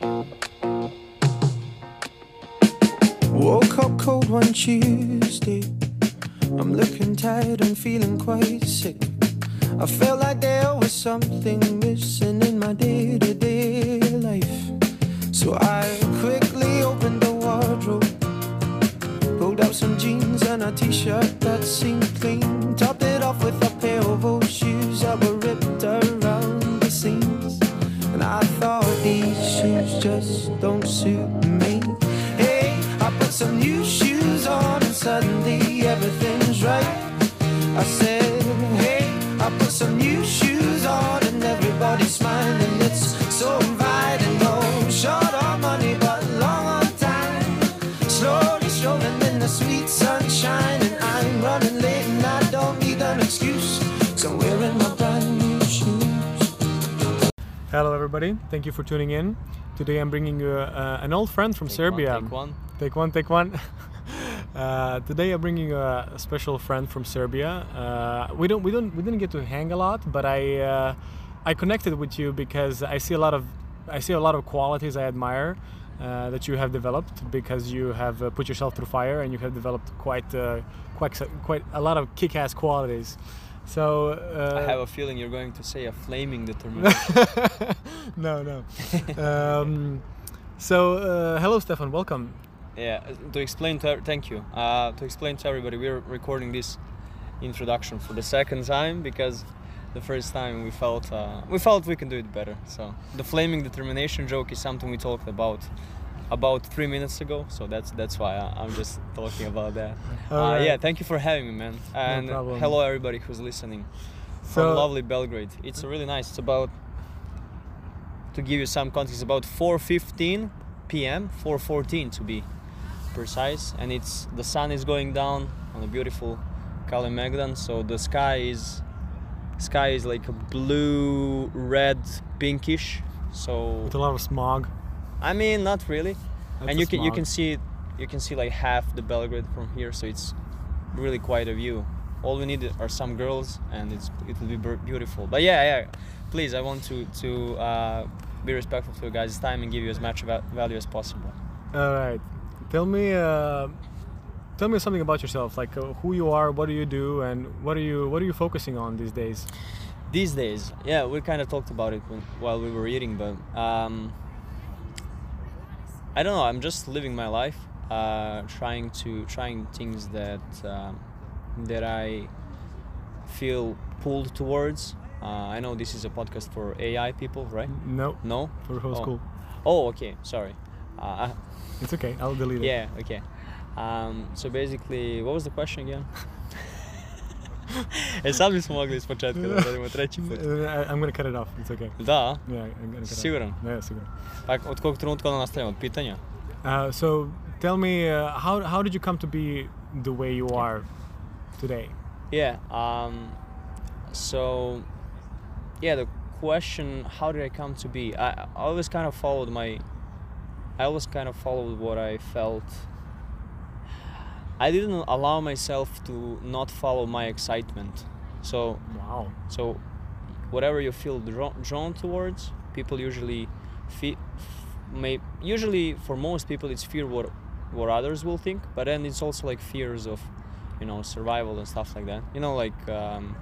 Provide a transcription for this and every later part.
Woke up cold one Tuesday. I'm looking tired and feeling quite sick. I felt like there was something missing in my day to day life. So I quickly opened the wardrobe, pulled out some jeans and a t shirt that seemed clean, topped it off with a some new shoes on and suddenly everything's right. I said, hey, I put some new shoes on and everybody's smiling. It's so inviting. No short on money, but long on time. Slowly strolling in the sweet sunshine, and I'm running late and I don't need an excuse. So I'm wearing my brand new shoes. Hello, everybody. Thank you for tuning in. Today I'm bringing you uh, an old friend from Serbia. Take one. Take one, take one. uh, today I'm bringing you a special friend from Serbia. Uh, we don't, we don't, we didn't get to hang a lot, but I, uh, I connected with you because I see a lot of, I see a lot of qualities I admire. Uh, that you have developed because you have uh, put yourself through fire and you have developed quite, uh, quite, quite a lot of kick-ass qualities. So uh, I have a feeling you're going to say a flaming determination. no, no. um, so, uh, hello, Stefan. Welcome. yeah, to explain to thank you. Uh, to explain to everybody, we're recording this introduction for the second time because the first time we felt uh, we felt we can do it better. So the flaming determination joke is something we talked about about three minutes ago. So that's that's why I, I'm just talking about that. Uh, Alright. yeah, thank you for having me, man. And problem. hello everybody who's listening So, from lovely Belgrade. It's really nice. It's about to give you some context about 4:15 p.m. 4:14 to be precise, and it's the sun is going down on a beautiful Kalemegdan. So the sky is sky is like a blue, red, pinkish. So with a lot of smog. I mean, not really. That's and you can you can see you can see like half the Belgrade from here, so it's really quite a view. All we need are some girls, and it's it will be beautiful. But yeah, yeah. Please, I want to to uh, be respectful to your guys' time and give you as much value as possible. All right. Tell me, uh, tell me something about yourself. Like uh, who you are, what do you do, and what are you what are you focusing on these days? These days, yeah, we kind of talked about it when, while we were eating, but um, I don't know. I'm just living my life, uh, trying to trying things that um, that I feel pulled towards. Uh, I know this is a podcast for AI people, right? No, No. for whole Oh. school. Oh, okay. Sorry. Uh, It's okay. I'll delete it. yeah. Okay. Um, so basically, what was the question again? E sad bismo mogli iz početka da radimo treći put. I'm gonna cut it off. It's okay. Da, Yeah, I'm gonna cut Siguran? off. Yeah, siguran. Pa od kog trenutka onda nastavljamo? Od pitanja? Uh, so tell me, uh, how how did you come to be the way you are today? Yeah. Um, so, yeah, the question, how did I come to be? I, I always kind of followed my, I always kind of followed what I felt. I didn't allow myself to not follow my excitement. So, Wow. so whatever you feel drawn, drawn towards, people usually feel, may usually for most people it's fear what what others will think, but then it's also like fears of, you know, survival and stuff like that. You know, like um,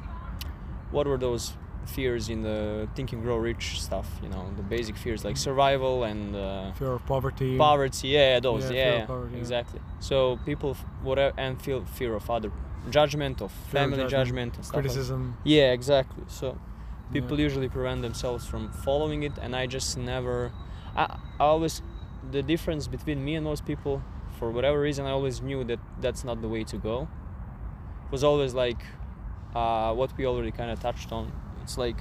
what were those fears in the Think and Grow Rich stuff? You know, the basic fears like survival and uh, Fear of poverty. poverty. Yeah, those. Yeah, Yeah, yeah, poverty, yeah. exactly. So people f- whatever and feel fear of other judgment, of Fear family judgment, judgment, and stuff like Criticism. yeah, exactly. So Yeah. people usually prevent themselves from following it, and I just never. I, I always the difference between me and most people, for whatever reason, I always knew that that's not the way to go. It Was always like uh, what we already kind of touched on. It's like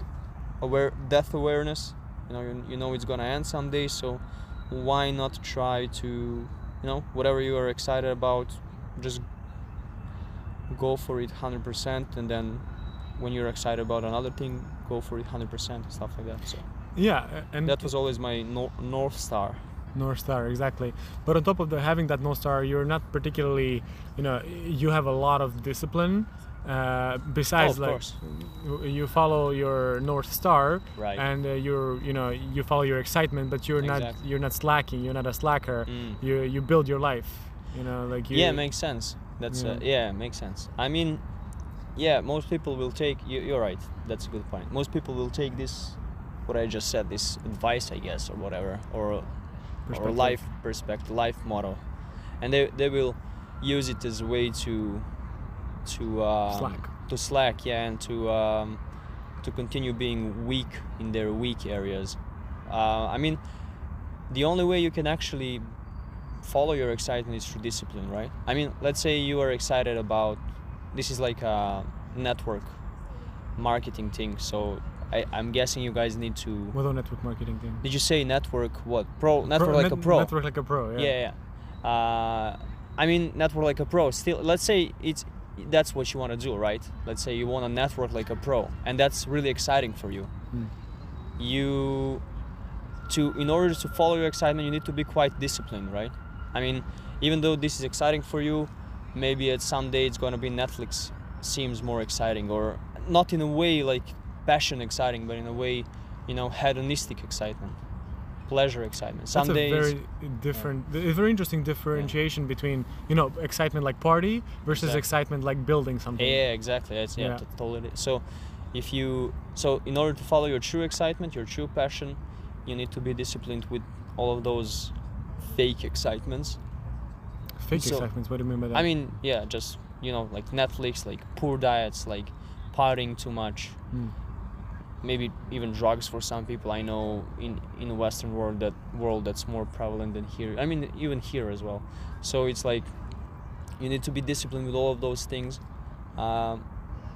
aware death awareness. You know, you, you know it's gonna end someday, so why not try to, you know, whatever you are excited about, just go for it 100% and then when you're excited about another thing go for it 100% and stuff like that so Yeah, and that was always my no- north star North Star, exactly. But on top of the having that North Star, you're not particularly, you know, you have a lot of discipline Uh, besides, of like course. you- follow your north star, Right. and uh, you're you know you follow your excitement, but you're not you're not slacking. You're not a slacker. Mm. You you build your life. You know, like you. yeah makes sense that's yeah. Uh, yeah makes sense i mean yeah most people will take you, you're right that's a good point most people will take this what i just said this advice i guess or whatever or or life perspective life motto and they, they will use it as a way to to um, Slack. to slack yeah and to um, to continue being weak in their weak areas uh, i mean the only way you can actually follow your excitement is through discipline right i mean let's say you are excited about this is like a network marketing thing so I, i'm guessing you guys need to What a network marketing thing. did you say network what pro network Pro- like a pro Network like a pro. Yeah. yeah, yeah. Uh, I mean, network like a pro. Still, let's say it's that's what you want to do, right? Let's say you want to network like a pro, and that's really exciting for you. Mm. You to in order to follow your excitement, you need to be quite disciplined, right? I mean, even though this is exciting for you, maybe at some day it's gonna be Netflix seems more exciting, or not in a way like passion exciting, but in a way, you know, hedonistic excitement, pleasure excitement. Some That's a days. very different, a very interesting differentiation between you know excitement like party versus Exactly. excitement like building something. Yeah, exactly. That's yeah, Yeah. totally. So, if you so in order to follow your true excitement, your true passion, you need to be disciplined with all of those fake excitements. Fake So- excitements. What do you mean by that? I mean, yeah, just you know, like Netflix, like poor diets, like partying too much, Mm. Maybe even drugs for some people. I know in in the Western world that world that's more prevalent than here. I mean, even here as well. So it's like you need to be disciplined with all of those things um,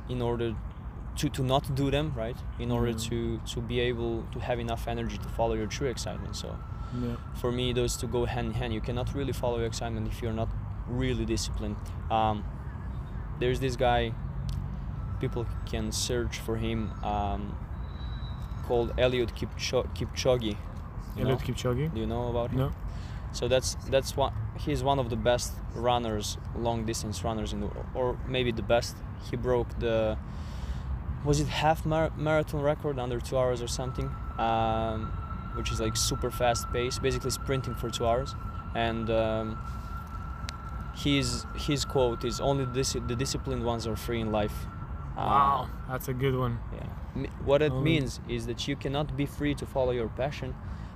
in order to, to not do them right in order Mhm. to to be able to have enough energy to follow your true excitement so yeah. for me those two go hand in hand you cannot really follow your excitement if you're not really disciplined um, there's this guy people can search for him um, called Eliud Kipcho- Kipchoge you know? Eliud Kipchoge. do you know about him No. so that's that's one he's one of the best runners long distance runners in the world or maybe the best he broke the was it half mar- marathon record under two hours or something um, which is like super fast pace basically sprinting for two hours and um, his his quote is only the disciplined ones are free in life Wow, that's a good one. yeah. What it Only- means is that you cannot be free to follow your passion,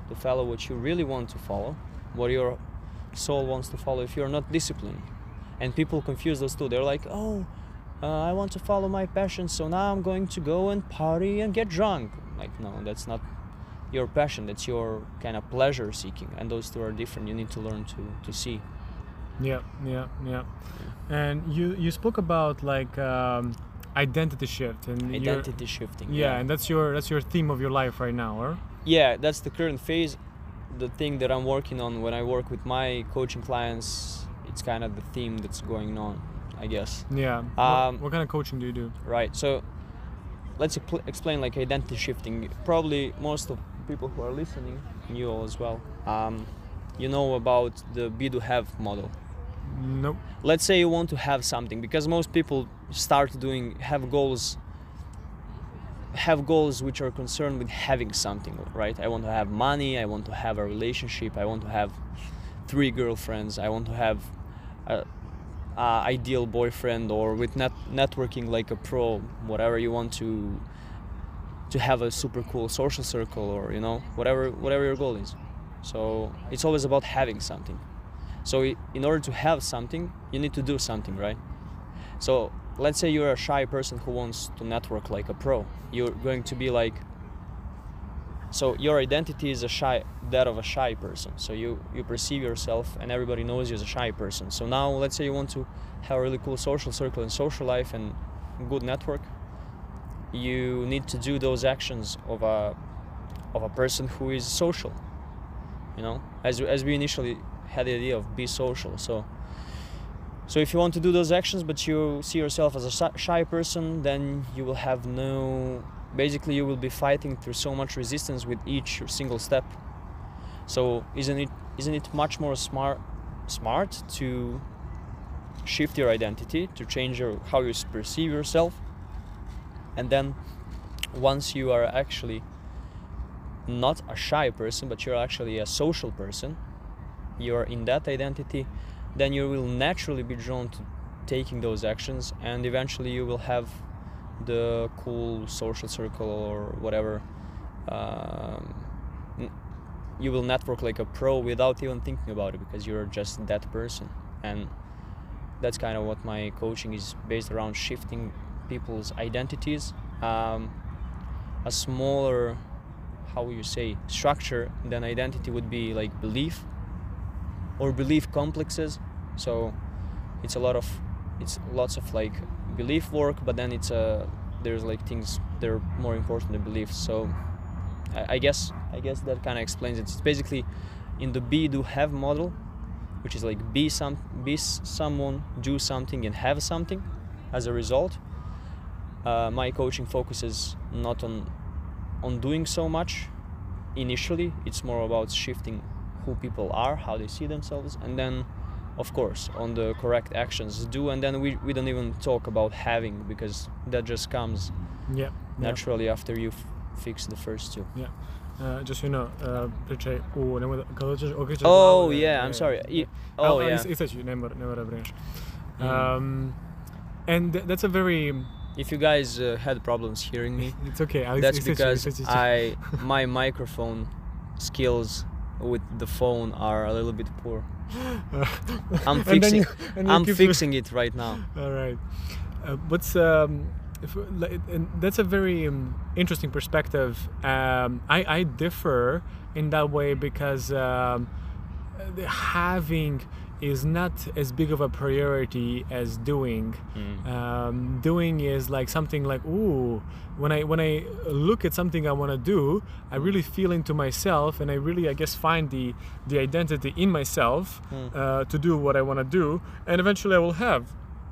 to follow what you really want to follow, what your soul wants to follow if you're not disciplined. And people confuse those two. They're like, oh, uh, I want to follow my passion, so now I'm going to go and party and get drunk. Like, no, that's not your passion, that's your kind of pleasure seeking. And those two are different. You need to learn to, to see. Yeah, yeah, yeah. And you you spoke about like um, identity shift and Identity shifting. Yeah, and that's your that's your theme of your life right now, or? yeah that's the current phase the thing that i'm working on when i work with my coaching clients it's kind of the theme that's going on i guess Yeah. Um, what, what kind of coaching do you do? right so let's expl- explain like identity shifting probably most of people who are listening you all as well um, you know about the be to have model Nope. let's say you want to have something because most people start doing have goals have goals which are concerned with having something right? I want to have money i want to have a relationship i want to have three girlfriends i want to have a, a ideal boyfriend or with net networking like a pro whatever you want to to have a super cool social circle or you know whatever whatever your goal is. So it's always about having something. So in order to have something, you need to do something, right? So let's say you're a shy person who wants to network like a pro. You're going to be like so your identity is a shy that of a shy person. So you you perceive yourself and everybody knows you as a shy person. So now let's say you want to have a really cool social circle and social life and good network. You need to do those actions of a of a person who is social. You know, as as we initially had the idea of be social. So, so if you want to do those actions, but you see yourself as a shy- person, then you will have no. Basically, you will be fighting through so much resistance with each single step. So, isn't it isn't it much more smart smart to shift your identity to change your how you perceive yourself and then once you are actually not a shy person but you're actually a social person you're in that identity then you will naturally be drawn to taking those actions and eventually you will have the cool social circle or whatever um, you will network like a pro without even thinking about it because you're just that person. And that's kind of what my coaching is based around shifting people's identities um, a smaller how you say structure than identity would be like belief or belief complexes so it's a lot of it's lots of like belief work but then it's a there's like things that are more important than beliefs so I, I guess I guess that kind of explains it. It's basically in the be do have model, which is like be some be someone, do something, and have something as a result. Uh, my coaching focuses not on on doing so much initially. It's more about shifting who people are, how they see themselves, and then of course on the correct actions do and then we, we don't even talk about having because that just comes Yeah. yeah. naturally after you fix the first two Uh, just you know, uh, pričaj u, nemoj da, kada hoćeš okrećeš Oh yeah, I'm sorry. Oh yeah. istaći, ne mora, ne mora brineš. Mm. Um, and th- that's a very, If you guys uh, had problems hearing me, it's okay, that's because. I my microphone skills with the phone are a little bit poor. I'm fixing you- I'm fixing it right now. All right. Uh, what's um, if, and that's a very um, interesting perspective. Um, I, I differ in that way because um, having is not as big of a priority as doing. Mm. Um, doing is like something like ooh. When I when I look at something I want to do, I really feel into myself, and I really I guess find the the identity in myself Mm. uh, to do what I want to do, and eventually I will have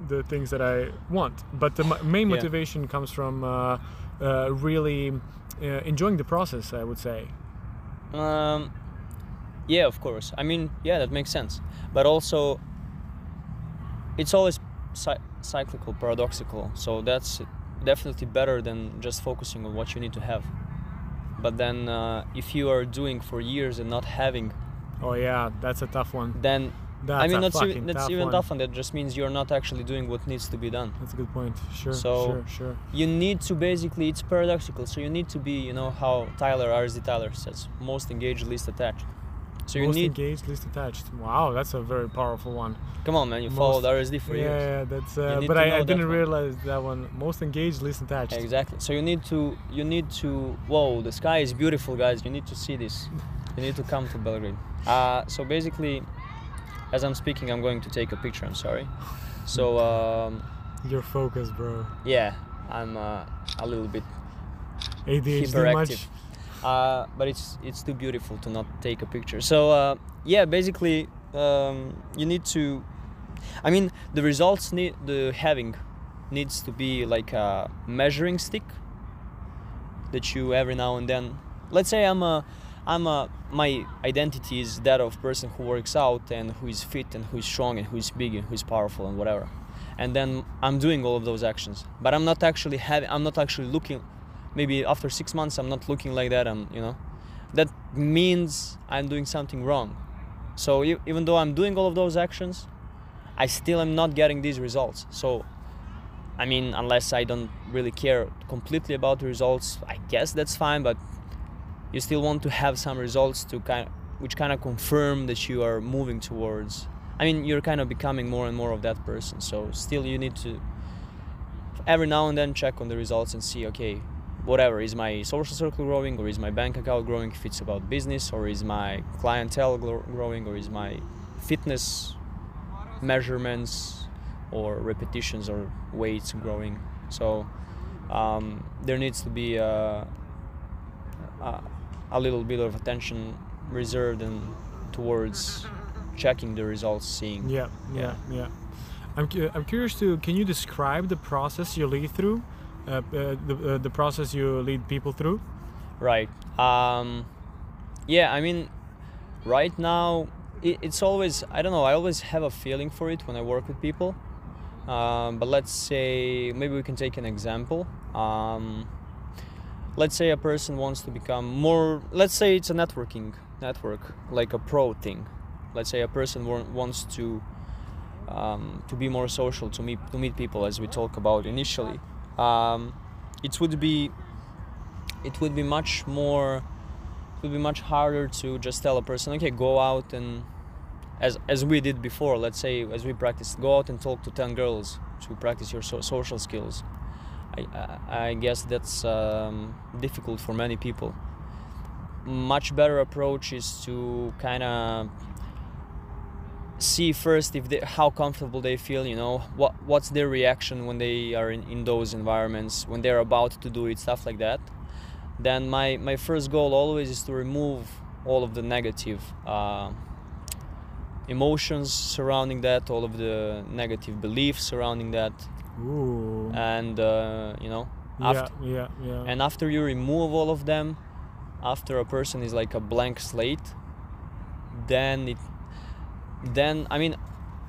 the things that I want. But the m- main Yeah. motivation comes from uh, uh, really uh, enjoying the process. I would say. Um, yeah, of course. I mean, yeah, that makes sense. But also, it's always cy- cyclical, paradoxical. So that's definitely better than just focusing on what you need to have. But then, uh, if you are doing for years and not having, Oh yeah, that's a tough one. then That's I mean, a that's even that's tough even one. tough, and that just means you're not actually doing what needs to be done. That's a good point. Sure, So- sure, sure. You need to basically, it's paradoxical. So you need to be, you know, how Tyler RSD Tyler says, most engaged, least attached. So you Most need, engaged, least attached. Wow, that's a very powerful one. come on, man, you most- followed RSD for yeah, years. yeah, that's. Uh, but I, I didn't realize that one. Most engaged, least attached. Exactly. So you need to you need to whoa, the sky is beautiful, guys. You need to see this. You need to come to Belgrade. Uh, so basically, as I'm speaking, I'm going to take a picture. I'm sorry. So um, Your focus, bro. yeah, I'm uh, a little bit, ADHD Hyperactive. much. Uh, but it's it's too beautiful to not take a picture. So uh, yeah, basically, um, you need to. I mean, the results need the having needs to be like a measuring stick that you every now and then. Let's say I'm a, I'm a my identity is that of person who works out and who is fit and who is strong and who is big and who is powerful and whatever. And then I'm doing all of those actions, but I'm not actually having. I'm not actually looking. Maybe after six months, I'm not looking like that. I'm, you know, that means I'm doing something wrong. So even though I'm doing all of those actions, I still am not getting these results. So, I mean, unless I don't really care completely about the results, I guess that's fine. But you still want to have some results to kind, which kind of confirm that you are moving towards. I mean, you're kind of becoming more and more of that person. So still, you need to every now and then check on the results and see, okay, whatever is my social circle growing or is my bank account growing if it's about business or is my clientele gro- growing or is my fitness measurements or repetitions or weights growing so um, there needs to be a, a, a little bit of attention reserved and towards checking the results seeing Yeah, yeah, yeah. I'm, cu- I'm curious to. Can you describe the process you lead through? Uh, uh, the, uh, the process you lead people through? Right. Um, yeah, I mean, right now, it, it's always I don't know. I always have a feeling for it when I work with people. Um, but let's say maybe we can take an example. Um, let's say a person wants to become more. Let's say it's a networking network, like a pro thing. Let's say a person wa- wants to um, to be more social, to meet to meet people, as we talked about initially. Um, it would be it would be much more it would be much harder to just tell a person okay go out and as as we did before let's say as we practiced go out and talk to 10 girls to practice your so- social skills. I i, guess that's um, difficult for many people. Much better approach is to kind of see first if they, how comfortable they feel you know what what's their reaction when they are in, in those environments when they're about to do it stuff like that then my my first goal always is to remove all of the negative uh, emotions surrounding that all of the negative beliefs surrounding that Ooh. and uh, you know after, yeah, yeah, yeah. and after you remove all of them after a person is like a blank slate then it then i mean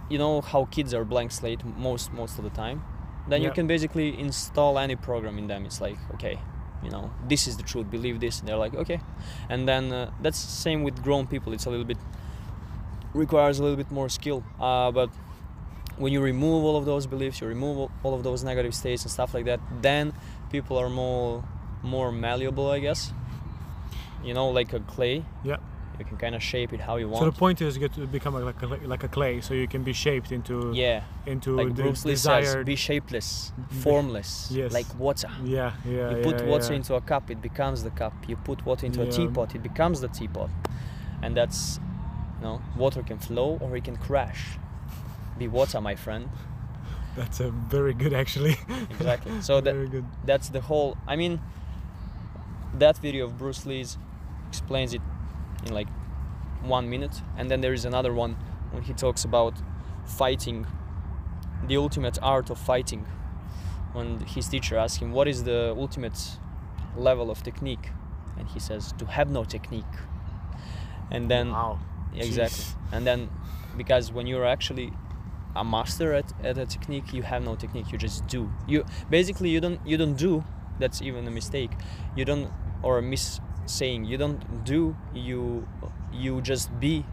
you know how kids are blank slate most most of the time? Then you can basically install any program in them. It's like okay you know this is the truth believe this. And they're like okay. And then uh, that's the same with grown people. It's a little bit requires a little bit more skill. Uh, but when you remove all of those beliefs you remove all- all of those negative states and stuff like that then people are more more malleable i guess. You know like a clay. Yeah. You can kind of shape it how you want. So the point is you get to become like a, like a clay, so you can be shaped into yeah into like the bruce lee desired. says be shapeless formless Yes. like water yeah, yeah. you put yeah, water yeah. into a cup it becomes the cup you put water into a teapot it becomes the teapot and that's you know water can flow or it can crash be water my friend That's a very good actually. exactly so that very good. that's the whole i mean that video of bruce lee's explains it in like one minute. And then there is another one when he talks about fighting the ultimate art of fighting. When his teacher asks him what is the ultimate level of technique? And he says to have no technique. And then wow. exactly Jeez. and then because when you're actually a master at, at a technique you have no technique you just do. You basically you don't you don't do that's even a mistake. You don't or a miss saying you don't do you you just be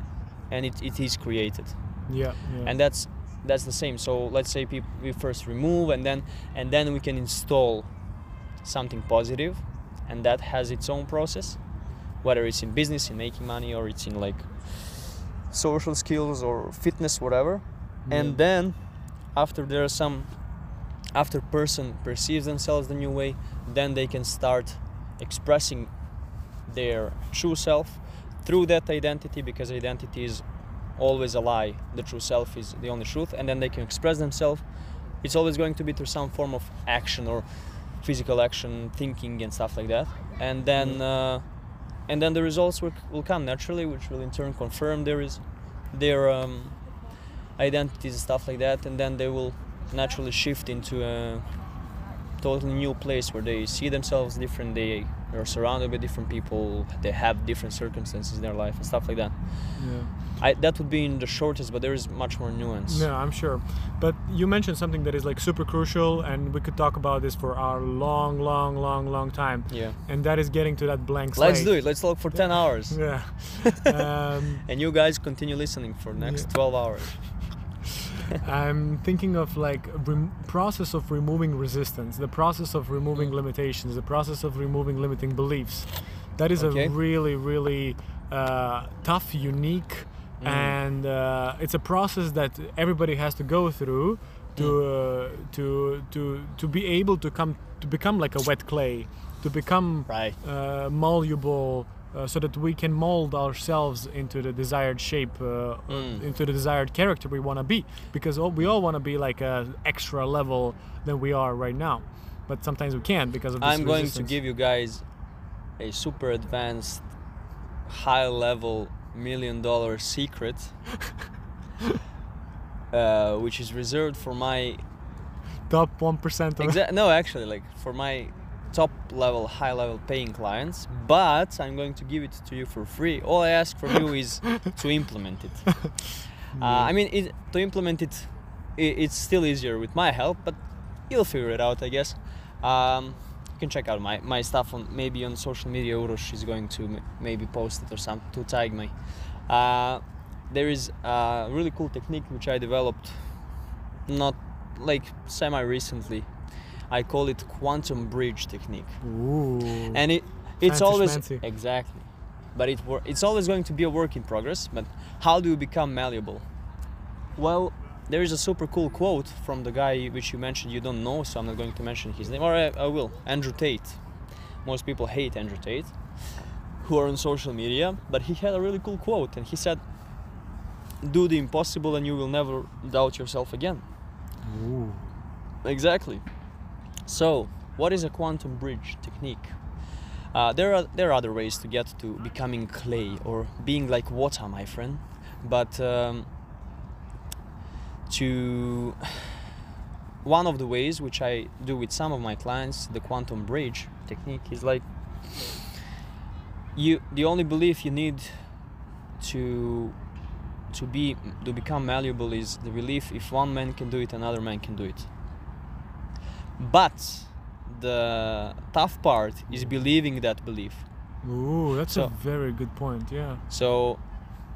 and it, it is created Yeah, yeah. and that's that's the same so let's say peop we first remove and then and then we can install something positive and that has its own process whether it's in business in making money or it's in like social skills or fitness whatever Yeah. and then after there are some after person perceives themselves the new way then they can start expressing their true self through that identity because identity is always a lie. The true self is the only truth and then they can express themselves. It's always going to be through some form of action or physical action thinking and stuff like that. And then uh, and then the results will, will come naturally which will in turn confirm there is their um, identities and stuff like that. And then they will naturally shift into a totally new place where they see themselves different they are surrounded by different people they have different circumstances in their life and stuff like that yeah. I, that would be in the shortest but there is much more nuance yeah I'm sure. But you mentioned something that is like super crucial, and we could talk about this for our long, long, long, long time. yeah And that is getting to that blank slate. let's do it let's talk for 10 hours Yeah. um, and you guys continue listening for next Yeah. 12 hours I'm thinking of like process of removing resistance, the process of removing limitations, the process of removing limiting beliefs. That is Okay. a really, really uh, tough, unique, Mm. and uh, it's a process that everybody has to go through to Mm. uh, to to to be able to come to become like a wet clay, to become right uh, malleable uh, so that we can mold ourselves into the desired shape uh, Mm. into the desired character we want to be because all, we all want to be like a extra level than we are right now but sometimes we can't because of this i'm going to give you guys a super advanced high level million dollar secret uh, which is reserved for my top 1% of exa- no actually like for my top level, high level paying clients, but I'm going to give it to you for free. All I ask from you is to implement it. Uh, I mean, it, to implement it, i it's still easier with my help, but you'll figure it out, I guess. Um, you can check out my, my stuff on maybe on social media. Urosh is going to m- maybe post it or something to tag me. Uh, there is a really cool technique which I developed not like semi recently. I call it quantum bridge technique, Ooh. and it it's Fancy always schmancy. exactly, but it wor- it's always going to be a work in progress. But how do you become malleable? Well, there is a super cool quote from the guy which you mentioned you don't know, so I'm not going to mention his name, or I, I will. Andrew Tate. Most people hate Andrew Tate, who are on social media, but he had a really cool quote, and he said, "Do the impossible, and you will never doubt yourself again." Ooh. Exactly. So, what is a quantum bridge technique? Uh, there are there are other ways to get to becoming clay or being like water, my friend. But um, to one of the ways which I do with some of my clients, the quantum bridge technique is like you. The only belief you need to to be to become malleable is the belief if one man can do it, another man can do it. But the tough part is believing that belief. Ooh, that's a very good point. Yeah. So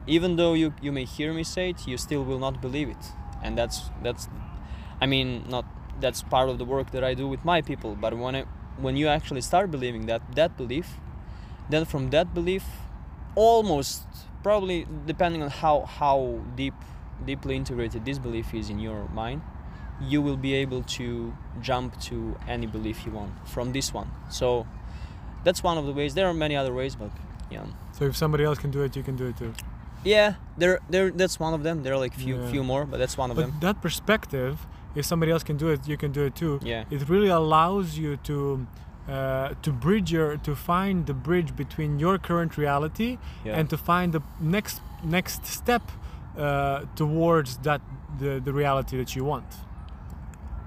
even though you, you may hear me say it, you still will not believe it. And that's that's I mean not that's part of the work that I do with my people. But when I, when you actually start believing that that belief, then from that belief, almost probably depending on how how deep deeply integrated this belief is in your mind, you will be able to jump to any belief you want from this one. So that's one of the ways. There are many other ways, but yeah. So if somebody else can do it, you can do it too. Yeah, there, there. That's one of them. There are like few, Yeah. few more, but that's one of But them. that perspective, if somebody else can do it, you can do it too. Yeah, It really allows you to uh, to bridge your to find the bridge between your current reality yeah, and to find the next next step uh, towards that the, the reality that you want.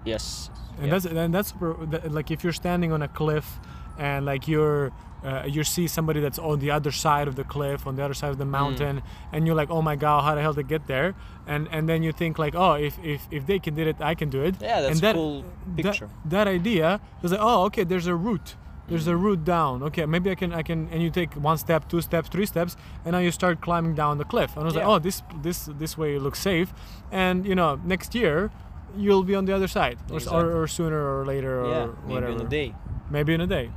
Yes. and yeah. that's and that's like if you're standing on a cliff and like you're uh, you see somebody that's on the other side of the cliff on the other side of the mountain and you're like oh my god how the hell did they get there? And and then you think like oh if if, if they can did it i can do it. Yeah, that's and a that, cool that, picture. that idea was like oh okay there's a route. There's a route down. Okay maybe i can i can and you take one step two steps three steps and now you start climbing down the cliff. And i was like oh this this this way looks safe. And you know next year you'll be on the other side or, Exactly. or, or sooner or later or yeah, maybe whatever in a day. maybe in a day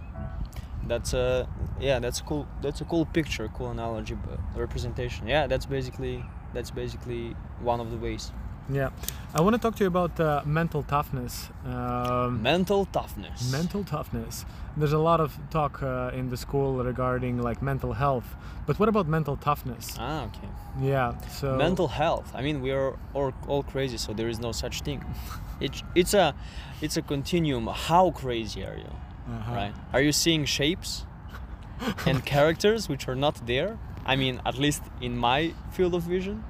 That's a yeah. That's a cool. That's a cool picture, cool analogy, representation. Yeah, that's basically that's basically one of the ways. Yeah i want to talk to you about uh, mental toughness um, Mental toughness. mental toughness there's a lot of talk uh, in the school regarding like mental health but what about mental toughness Ah, okay. yeah so Mental health. I mean, we are all, all crazy, so there is no such thing. It, it's a it's a continuum. How crazy are you? uh-huh. right? Are you seeing shapes and characters which are not there? I mean, at least in my field of vision,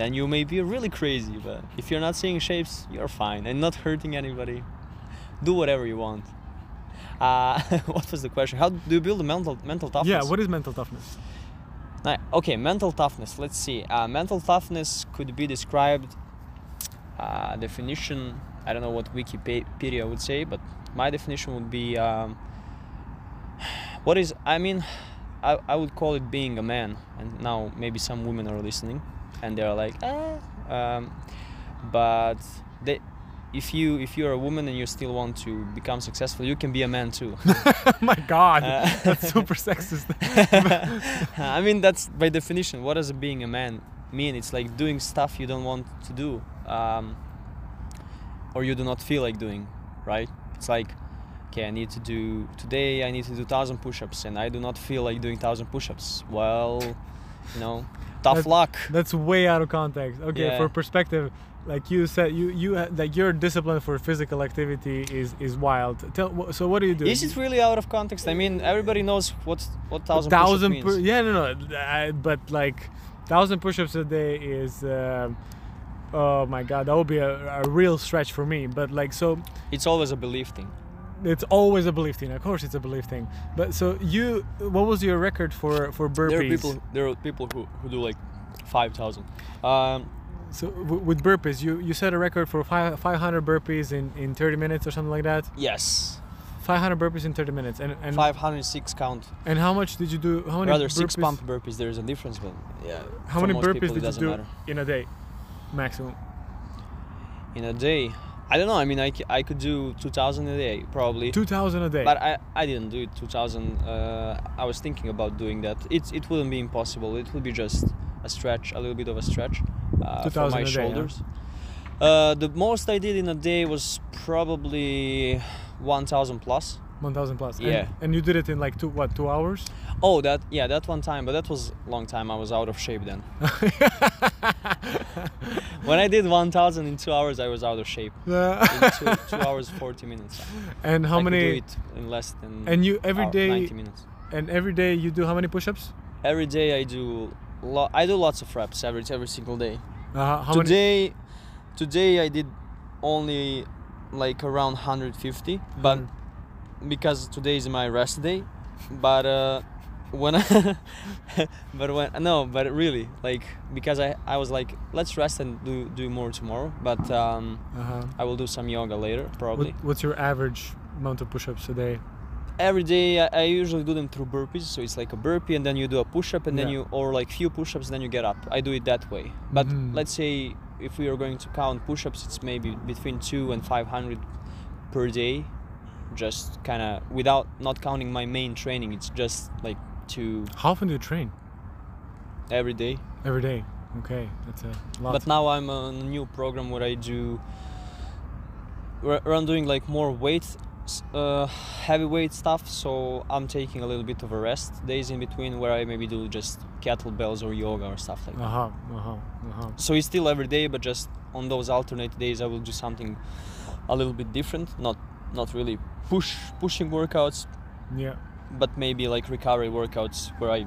then you may be really crazy. But if you're not seeing shapes, you're fine and not hurting anybody. Do whatever you want. Uh, what was the question? How do you build a mental mental toughness? yeah what is mental toughness okay, mental toughness. Let's see. Uh, mental toughness could be described. Uh, definition. I don't know what Wikipedia would say, but my definition would be. Um, what is? I mean, I, I would call it being a man. And now maybe some women are listening, and they're like, ah. Um, but they, if you if you're a woman and you still want to become successful, you can be a man too. oh my god Uh, that's super sexist I mean, that's by definition. What does being a man mean? It's like doing stuff you don't want to do, um, or you do not feel like doing, right? It's like, okay, I need to do today. I need to do thousand push-ups, and I do not feel like doing thousand push-ups. Well, you know, tough That- luck. that's way out of context okay Yeah. for perspective like you said you you uh, like your discipline for physical activity is is wild tell so what do you do Is it really out of context? I mean, everybody knows what what A thousand, thousand push-up means. yeah no no I, but like thousand push-ups a day is um, oh my god that would be a, a real stretch for me but like so It's always a belief thing. It's always a belief thing. Of course, it's a belief thing. But so you, what was your record for for burpees? There are people. There are people who, who do like five thousand. Um, So w- with burpees, you you set a record for five, 500 burpees in in 30 minutes or something like that. yes, 500 burpees in 30 minutes. And and five hundred six count. and how much did you do? How many Rather six burpees- pump burpees. There is a difference, but yeah. How many burpees people, did you do matter. in a day, maximum? in a day? I don't know. I mean, I, I could do two thousand a day probably. 2,000 a day. But I, I didn't do it 2000. Uh, I was thinking about doing that. It, it wouldn't be impossible. It would be just a stretch, a little bit of a stretch uh, for 2000 my a day, yeah? shoulders. Uh, the most I did in a day was probably 1000 plus. 1,000 plus. And- Yeah. And, you did it in like two what? Two hours? Oh, that yeah, that one time, but that was long time. I was out of shape then. when I did 1000 in two hours, I was out of shape. In two, two hours 40 minutes. and how many? I many? it in less than And you every hour- day 90 minutes. and every day you do how many push-ups? Every day I do lo- I do lots of reps every every single day. Uh, how many? today today I did only like around 150 but Mhm. Because today is my rest day but uh when I but when no but really like because I I was like let's rest and do do more tomorrow but um Uh-huh. I will do some yoga later What, probably what's your average amount of push-ups a day? every day I, I usually do them through burpees so it's like a burpee and then you do a push-up and then Yeah. you or like few push-ups then you get up i do it that way but Mhm. let's say if we are going to count push-ups it's maybe between 2 and 500 per day just kind of without not counting my main training it's just like two How often do you train? every day Every day. Okay, that's a lot. but now i'm on a new program where i do where i'm doing like more weight uh, heavyweight stuff so i'm taking a little bit of a rest days in between where i maybe do just kettlebells or yoga or stuff like that uh-huh, uh-huh, uh-huh. so it's still every day but just on those alternate days i will do something a little bit different not not really push pushing workouts Yeah. but maybe like recovery workouts where i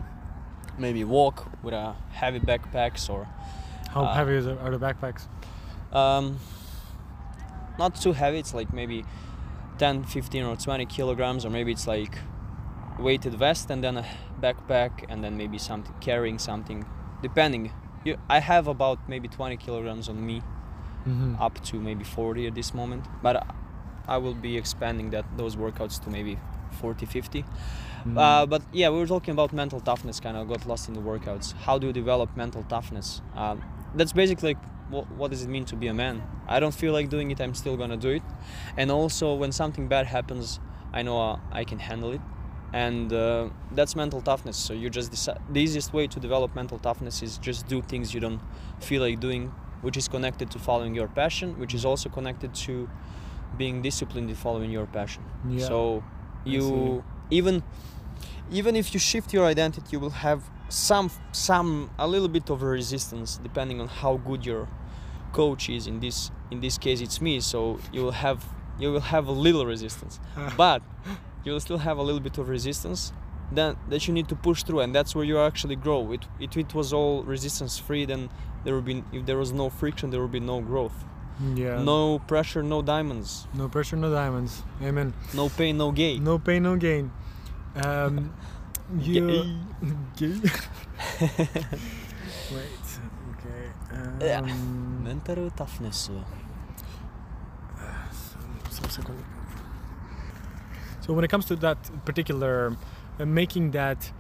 maybe walk with a heavy backpacks or How Uh, heavy is it, are the backpacks? um, not too heavy it's like maybe 10 15 or 20 kilograms or maybe it's like weighted vest and then a backpack and then maybe something carrying something depending you, i have about maybe 20 kilograms on me Mm-hmm. up to maybe 40 at this moment but I- will be expanding that those workouts to maybe 40 50 Mm-hmm. uh, but yeah we were talking about mental toughness kind of got lost in the workouts. How do you develop mental toughness? Um, that's basically like what, what does it mean to be a man? I don't feel like doing it i'm still gonna do it. And also when something bad happens i know uh, i can handle it. And uh, that's mental toughness. So you just decide the easiest way to develop mental toughness is just do things you don't feel like doing which is connected to following your passion which is also connected to being disciplined in following your passion. Yeah. so you even even if you shift your identity you will have some some a little bit of resistance depending on how good your coach is. In this in this case it's me. So you will have you will have a little resistance. Ah. But you will still have a little bit of resistance then that you need to push through and that's where you actually grow. It it, it was all resistance free then there would be if there was no friction there would be no growth yeah. no pressure no diamonds No pressure, no diamonds. Amen. no pain no gain No pain, no gain. Um, you. Gay. Wait. Okay. Yeah. Um, mental toughness some second. So when it comes to that particular, uh, making that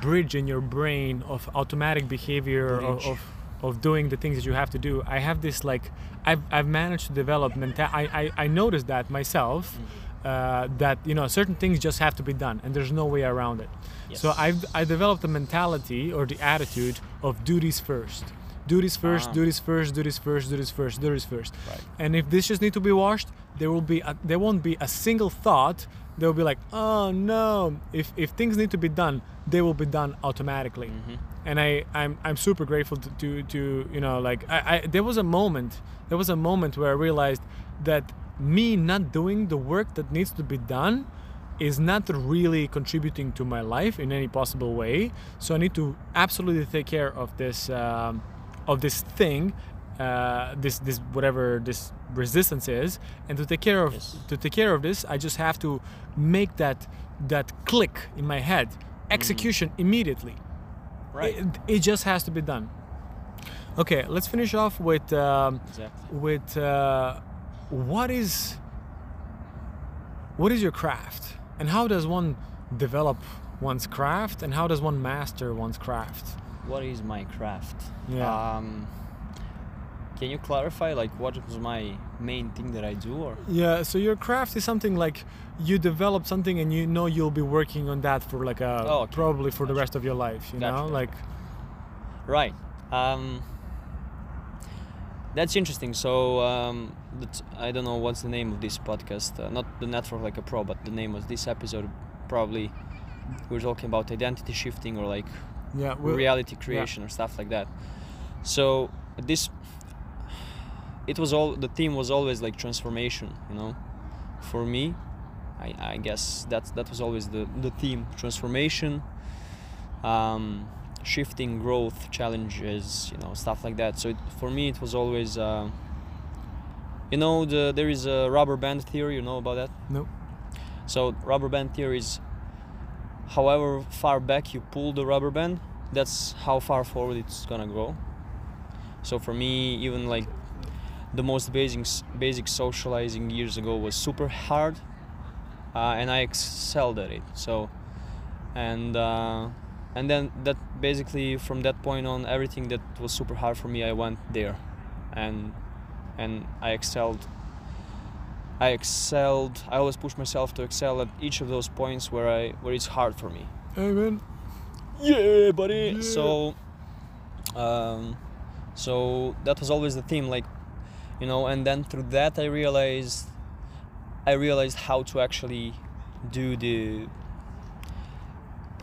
bridge in your brain of automatic behavior of, of of doing the things that you have to do, I have this like I've I've managed to develop mental. I, I I noticed that myself. Uh, that you know certain things just have to be done and there's no way around it so I've I developed the mentality or the attitude of duties first duties first Ah. duties first duties first duties first duties first Right. and if dishes need to be washed there will be a, there won't be a single thought they'll be like oh no if if things need to be done they will be done automatically Mm-hmm. And I I'm I'm super grateful to to, to you know like I, I there was a moment there was a moment where I realized that me not doing the work that needs to be done is not really contributing to my life in any possible way so I need to absolutely take care of this um, of this thing uh, this this whatever this resistance is, and to take care of Yes. to take care of this, I just have to make that that click in my head, execution immediately. Right. It, it just has to be done. Okay, let's finish off with um, Exactly. with uh, what is what is your craft and how does one develop one's craft and how does one master one's craft? What is my craft? Yeah. Um, can you clarify like what was my main thing that I do or? Yeah, so your craft is something like you develop something and you know you'll be working on that for like a Oh, okay. probably for the rest of your life, you Gotcha, know? gotcha. Like Right. Um, that's interesting. So um, I don't know what's the name of this podcast. Uh, not the network like a pro, but the name of this episode probably we're talking about identity shifting or like yeah, reality creation or stuff like that. So this, it was all the theme was always like transformation. You know, for me, I, I guess that that was always the the theme transformation, um, shifting, growth, challenges. You know, stuff like that. So it, for me, it was always. Uh, you know, the there is a rubber band theory. You know about that? No. So rubber band theory is however far back you pull the rubber band, that's how far forward it's gonna go. So for me, even like the most basic basic socializing years ago was super hard, uh, and I excelled at it. So, and uh, and then that basically from that point on, everything that was super hard for me, I went there, and and I excelled I excelled. I always push myself to excel at each of those points where I where it's hard for me. Amen. Yeah, buddy. Yeah. So, um, so that was always the theme, like, you know. And then through that, I realized, I realized how to actually do the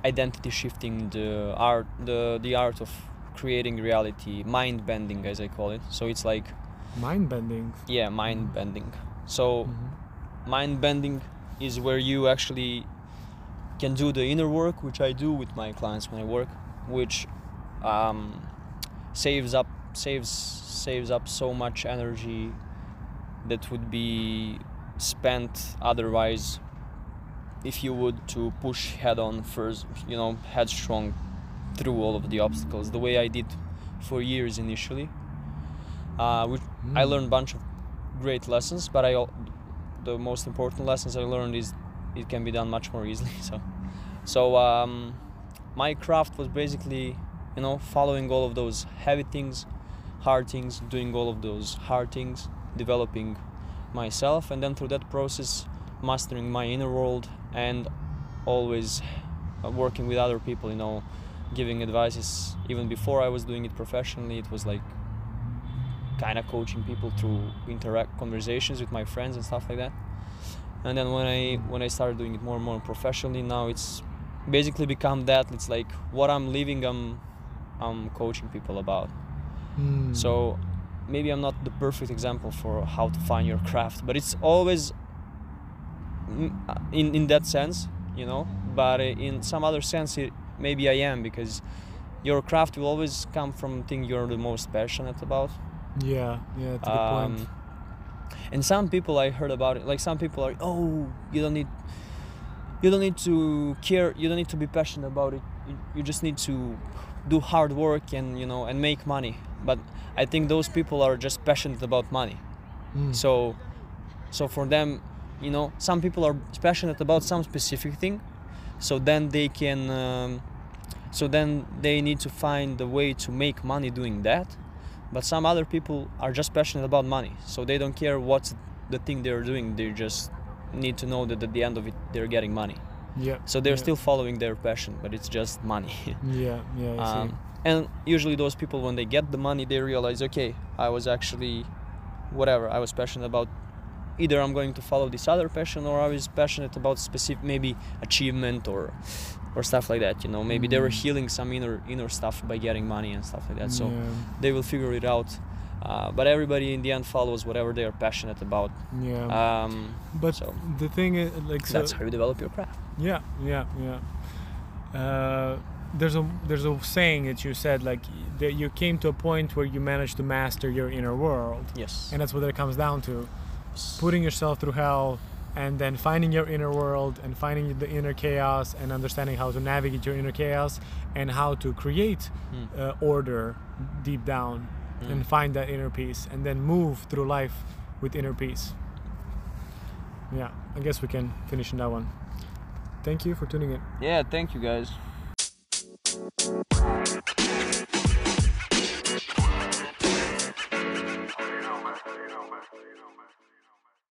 identity shifting, the art, the the art of creating reality, mind bending, as I call it. So it's like, Mind bending. yeah, mind bending. So Mhm. mind bending is where you actually can do the inner work which i do with my clients when i work which um, saves up saves saves up so much energy that would be spent otherwise if you would to push head on first you know headstrong through all of the obstacles the way i did for years initially uh, which I Mm. learned a bunch of great lessons, but I the most important lessons I learned is it can be done much more easily. So, so um, my craft was basically, you know, following all of those heavy things, hard things, doing all of those hard things, developing myself, and then through that process, mastering my inner world and always uh, working with other people. You know, giving advices. Even before I was doing it professionally, it was like kind of coaching people through interact conversations with my friends and stuff like that and then when i when i started doing it more and more professionally now it's basically become that it's like what i'm living i'm i'm coaching people about Mm. so maybe i'm not the perfect example for how to find your craft but it's always mm, uh, in in that sense you know but in some other sense it, maybe i am because your craft will always come from thing you're the most passionate about yeah, yeah, that's a good point. um, and some people I heard about it, like some people are, oh, you don't need, you don't need to care, you don't need to be passionate about it. You, you just need to do hard work and you know and make money. But I think those people are just passionate about money. Mm. So, so for them, you know, some people are passionate about some specific thing, so then they can, um, so then they need to find a way to make money doing that. But some other people are just passionate about money, so they don't care what's the thing they're doing. They just need to know that at the end of it, they're getting money. yeah. So they're yeah. still following their passion, but it's just money. Yeah, yeah. I see. Um, and usually those people when they get the money they realize okay i was actually whatever. I was passionate about either i'm going to follow this other passion or i was passionate about specific maybe achievement or or stuff like that you know. Maybe they were Mm. healing some inner inner stuff by getting money and stuff like that. So yeah, they will figure it out. Uh, but everybody in the end follows whatever they are passionate about. Yeah. um, but so the thing is, like, so, that's how you develop your craft. Yeah, yeah, yeah. Uh, there's a there's a saying that you said like that you came to a point where you managed to master your inner world, Yes. and that's what it comes down to: putting yourself through hell, and then finding your inner world and finding the inner chaos and understanding how to navigate your inner chaos and how to create Mm. uh, order deep down Mm. and find that inner peace and then move through life with inner peace. Yeah, I guess we can finish in that one. Thank you for tuning in. Yeah, thank you guys. Música